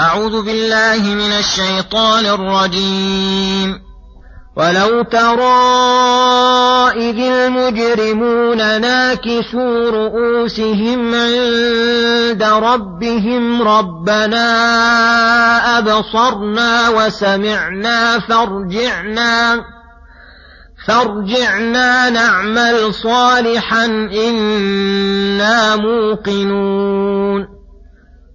أعوذ بالله من الشيطان الرجيم. ولو ترى إذ المجرمون ناكسوا رؤوسهم عند ربهم ربنا أبصرنا وسمعنا فارجعنا فارجعنا نعمل صالحا إنا موقنون.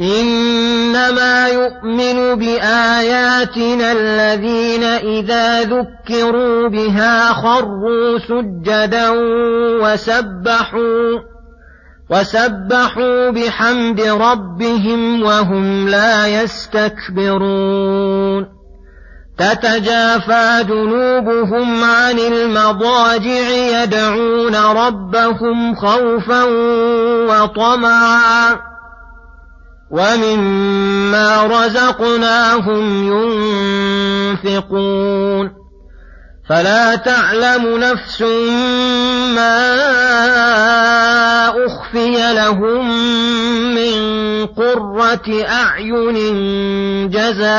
إنما يؤمن بآياتنا الذين إذا ذكروا بها خروا سجدا وسبحوا وسبحوا بحمد ربهم وهم لا يستكبرون. تتجافى جنوبهم عن المضاجع يدعون ربهم خوفا وطمعا. ومما رزقناهم ينفقون فلا تعلم نفس ما اخفي لهم من قره اعين جزاء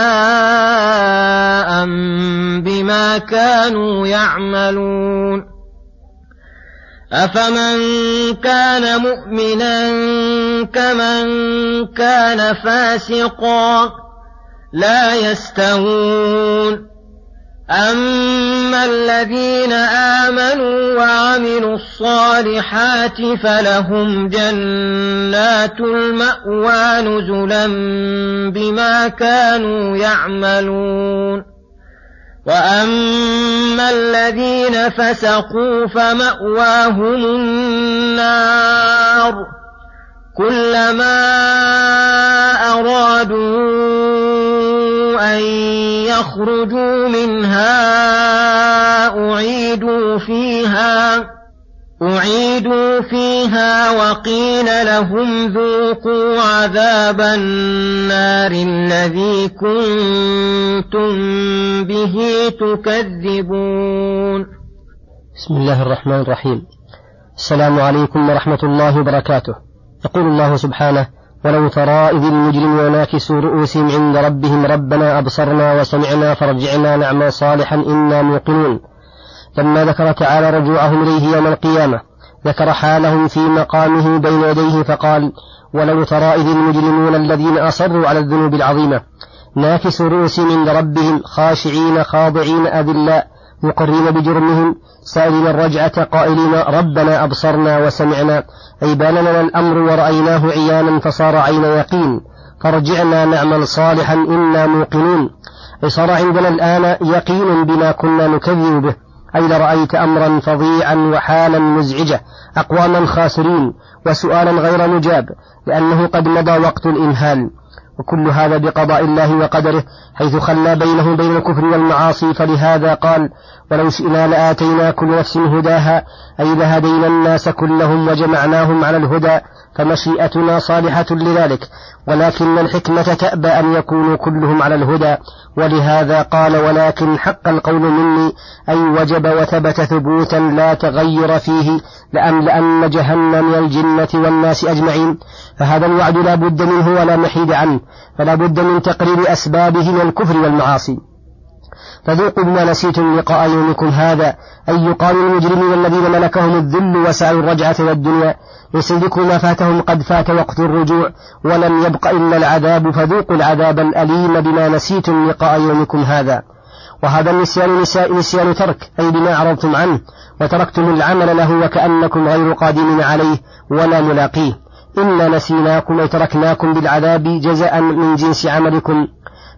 بما كانوا يعملون أفمن كان مؤمنا كمن كان فاسقا لا يستوون أما الذين آمنوا وعملوا الصالحات فلهم جنات المأوى نزلا بما كانوا يعملون الذين فسقوا فمأواهم النار كلما أرادوا أن يخرجوا منها أعيدوا فيها أعيدوا فيها وقيل لهم ذوقوا عذاب النار الذي كنتم به تكذبون. بسم الله الرحمن الرحيم. السلام عليكم ورحمة الله وبركاته. يقول الله سبحانه: ولو ترى إذ المجرمون ناكسوا رؤوسهم عند ربهم ربنا أبصرنا وسمعنا فارجعنا نعمل صالحا إنا موقنون. لما ذكر تعالى رجوعهم إليه يوم القيامة. ذكر حالهم في مقامه بين يديه فقال ولو ترى إذ المجرمون الذين أصروا على الذنوب العظيمة ناكسوا رؤوسهم عند ربهم خاشعين خاضعين أذلاء مقرين بجرمهم سائلين الرجعة قائلين ربنا أبصرنا وسمعنا أي بان لنا الأمر ورأيناه عيانا فصار عين يقين فارجعنا نعمل صالحا إنا موقنون أي صار عندنا الآن يقين بما كنا نكذب به. أي لرأيت أمرا فظيعا وحالا مزعجة أقواما خاسرين وسؤالا غير مجاب لأنه قد مضى وقت الإمهال وكل هذا بقضاء الله وقدره حيث خلى بينه بين الكفر والمعاصي فلهذا قال ولو شئنا لآتينا كل نفس هداها أي لهدينا الناس كلهم وجمعناهم على الهدى فمشيئتنا صالحة لذلك ولكن الحكمة تأبى أن يكونوا كلهم على الهدى. ولهذا قال ولكن حق القول مني أي وجب وثبت ثبوتا لا تغير فيه لأملأن جهنم من الجنة والناس أجمعين. فهذا الوعد لا بد منه ولا محيد عنه فلا بد من تقرير أسبابه من الكفر والمعاصي. فذوقوا بما نسيتم لقاء يومكم هذا. أي يقال المجرمين الذين ملكهم الذل وسعوا الرجعة والدنيا. يسلكوا ما فاتهم قد فات وقت الرجوع. ولم يبق إلا العذاب فذوقوا العذاب الأليم بما نسيتم لقاء يومكم هذا. وهذا النسيان نسيان ترك أي بما أعرضتم عنه. وتركتم العمل له وكأنكم غير قادمين عليه ولا ملاقيه. إنا نسيناكم أي تركناكم بالعذاب جزاء من جنس عملكم.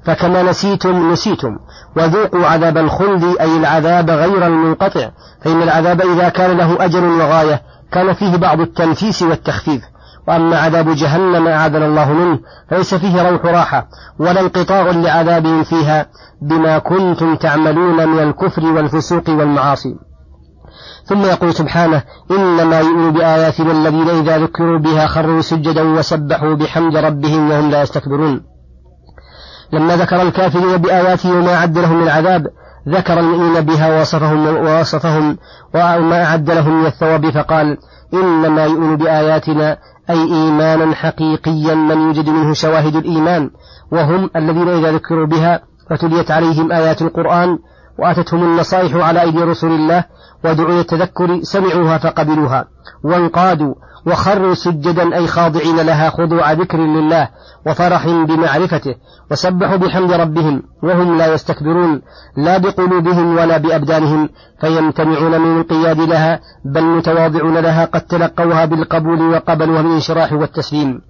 فكما نسيتم نسيتم. وذوقوا عذاب الخلد أي العذاب غير المنقطع فإن العذاب إذا كان له أجل وغاية كان فيه بعض التنفيس والتخفيف. وأما عذاب جهنم أعاذنا الله منه فليس فيه روح راحة ولا انقطاع لعذابهم فيها بما كنتم تعملون من الكفر والفسوق والمعاصي. ثم يقول سبحانه إنما يؤمن بآياتنا الذين إذا ذكروا بها خروا سجدا وسبحوا بحمد ربهم وهم لا يستكبرون. لما ذكر الكافرين بآياته وما أعد لهم من العذاب ذكر المؤمنين بها ووصفهم ووصفهم وما أعد لهم من الثواب فقال إنما يؤمن بآياتنا أي إيمانا حقيقيا من يوجد منه شواهد الإيمان وهم الذين إذا ذكروا بها فتليت عليهم آيات القرآن وأتتهم النصائح على أيدي رسول الله ودعوا التذكر سمعوها فقبلوها وانقادوا وخروا سجدا أي خاضعين لها خضوع ذكر لله وفرح بمعرفته وسبحوا بحمد ربهم وهم لا يستكبرون لا بقلوبهم ولا بأبدانهم فيمتنعون من القياد لها بل متواضعون لها قد تلقوها بالقبول وقبلوها بالانشراح والتسليم.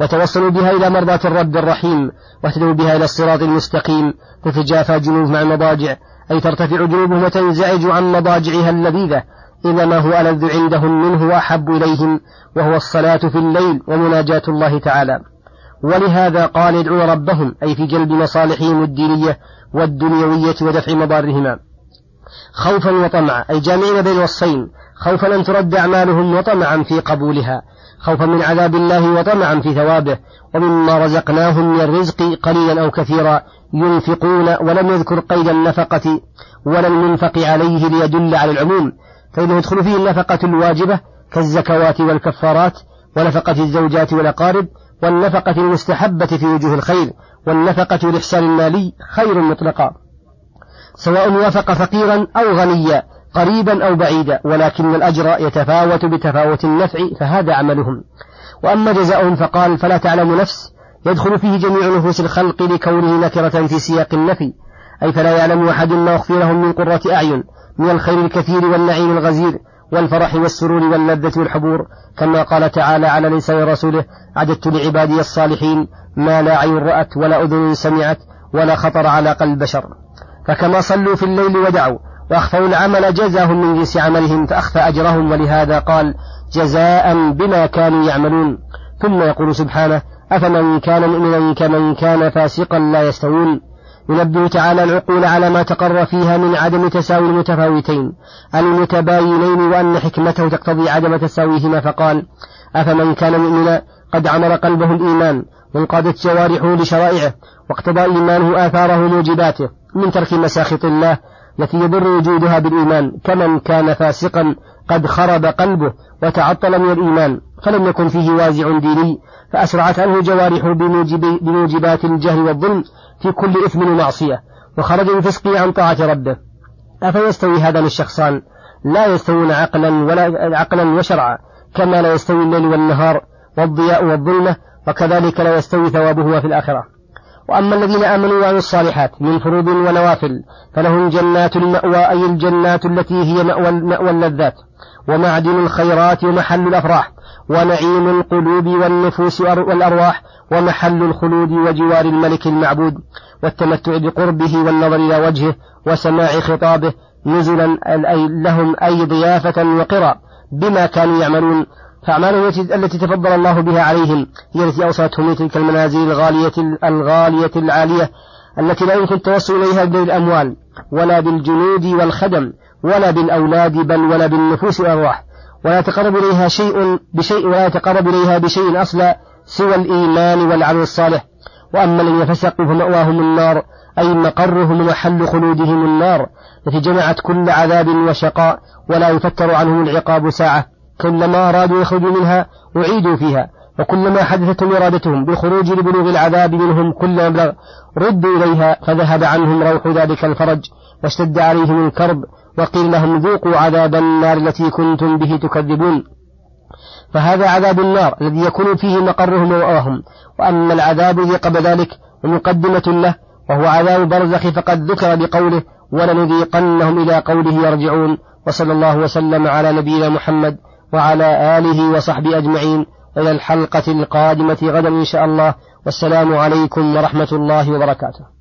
وتوصلوا بها إلى مرضاة الرب الرحيم واهتدوا بها إلى الصراط المستقيم تتجافى جنوب مع المضاجع أي ترتفع جنوبهم وتنزعج عن مضاجعها اللذيذة إذا ما هو ألذ عندهم منه وأحب إليهم وهو الصلاة في الليل ومناجاة الله تعالى. ولهذا قال يدعون ربهم أي في جلب مصالحهم الدينية والدنيوية ودفع مضارهما. خوفا وطمعا أي جامعين بين وصفين خوفا أن ترد أعمالهم وطمعا في قبولها خوفا من عذاب الله وطمعا في ثوابه ومما رزقناهم من الرزق قليلا أو كثيرا ينفقون ولم يذكر قيد النفقة ولا المنفق عليه ليدل على العموم فإنه يدخل فيه النفقة الواجبة كالزكوات والكفارات ونفقة الزوجات والأقارب والنفقة المستحبة في وجوه الخير والنفقة الإحسان المالي خير مطلقا. سواء وافق فقيرا أو غنيا قريبا أو بعيدا ولكن الأجر يتفاوت بتفاوت النفع فهذا عملهم. وأما جزاؤهم فقال فلا تعلم نفس يدخل فيه جميع نفوس الخلق لكونه نكرة في سياق النفي. أي فلا يعلم أحد ما أخفي لهم من قرة أعين من الخير الكثير والنعيم الغزير والفرح والسرور واللذة والحبور. كما قال تعالى على لسان رسوله عددت لعبادي الصالحين ما لا عين رأت ولا أذن سمعت ولا خطر على قلب بشر. فكما صلوا في الليل ودعوا وأخفوا العمل جزاهم من جنس عملهم فأخفى أجرهم ولهذا قال جزاء بما كانوا يعملون. ثم يقول سبحانه أفمن كان مؤمنا كمن كان فاسقا لا يستوون. ينبه تعالى العقول على ما تقر فيها من عدم تساوي المتفاوتين المتباينين وأن حكمته تقتضي عدم تساويهما فقال. أفمن كان مؤمنا قد عمر قلبه الإيمان وانقادت جوارحه لشرائعه واقتضى إيمانه آثاره موجباته من ترك مساخط الله التي يضر وجودها بالإيمان. كمن كان فاسقا قد خرب قلبه وتعطل من الإيمان. فلم يكن فيه وازع ديني فأسرعت عنه جوارحه بموجب بموجبات الجهل والظلم في كل إثم ومعصية وخرج من فسقه عن طاعة ربه. أفيستوي هذان الشخصان؟ لا يستوون عقلا ولا عقلا وشرعا كما لا يستوي الليل والنهار والضياء والظلمة وكذلك لا يستوي ثوابه في الآخرة. وأما الذين آمنوا وعملوا الصالحات من فروض ونوافل فلهم جنات المأوى أي الجنات التي هي مأوى, مأوى اللذات ومعدن الخيرات ومحل الأفراح. ونعيم القلوب والنفوس والأرواح ومحل الخلود وجوار الملك المعبود والتمتع بقربه والنظر إلى وجهه وسماع خطابه نزلا لهم أي ضيافة وقرى بما كانوا يعملون. فأعمالهم التي تفضل الله بها عليهم هي التي أوصلتهم تلك المنازل الغالية الغالية العالية التي لا يمكن التوصل إليها بالأموال ولا بالجنود والخدم ولا بالأولاد بل ولا بالنفوس والأرواح. ولا يتقرب إليها شيء بشيء ولا يتقرب إليها بشيء أصلا سوى الإيمان والعمل الصالح. وأما الذين فسقوا فمأواهم النار أي مقرهم ومحل خلودهم النار. التي جمعت كل عذاب وشقاء ولا يفتر عنهم العقاب ساعة. كلما أرادوا يخرجوا منها أعيدوا فيها. وكلما حدثتهم إرادتهم بالخروج لبلوغ العذاب منهم كل مبلغ ردوا إليها فذهب عنهم روح ذلك الفرج واشتد عليهم الكرب. وقيل لهم ذوقوا عذاب النار التي كنتم به تكذبون. فهذا عذاب النار الذي يكون فيه مقرهم ومأواهم وأما العذاب الذي قبل ذلك ومقدمة له وهو عذاب برزخ فقد ذكر بقوله ولنذيقنهم إلى قوله يرجعون وصلى الله وسلم على نبينا محمد وعلى آله وصحبه أجمعين. إلى الحلقة القادمة غدا إن شاء الله. والسلام عليكم ورحمة الله وبركاته.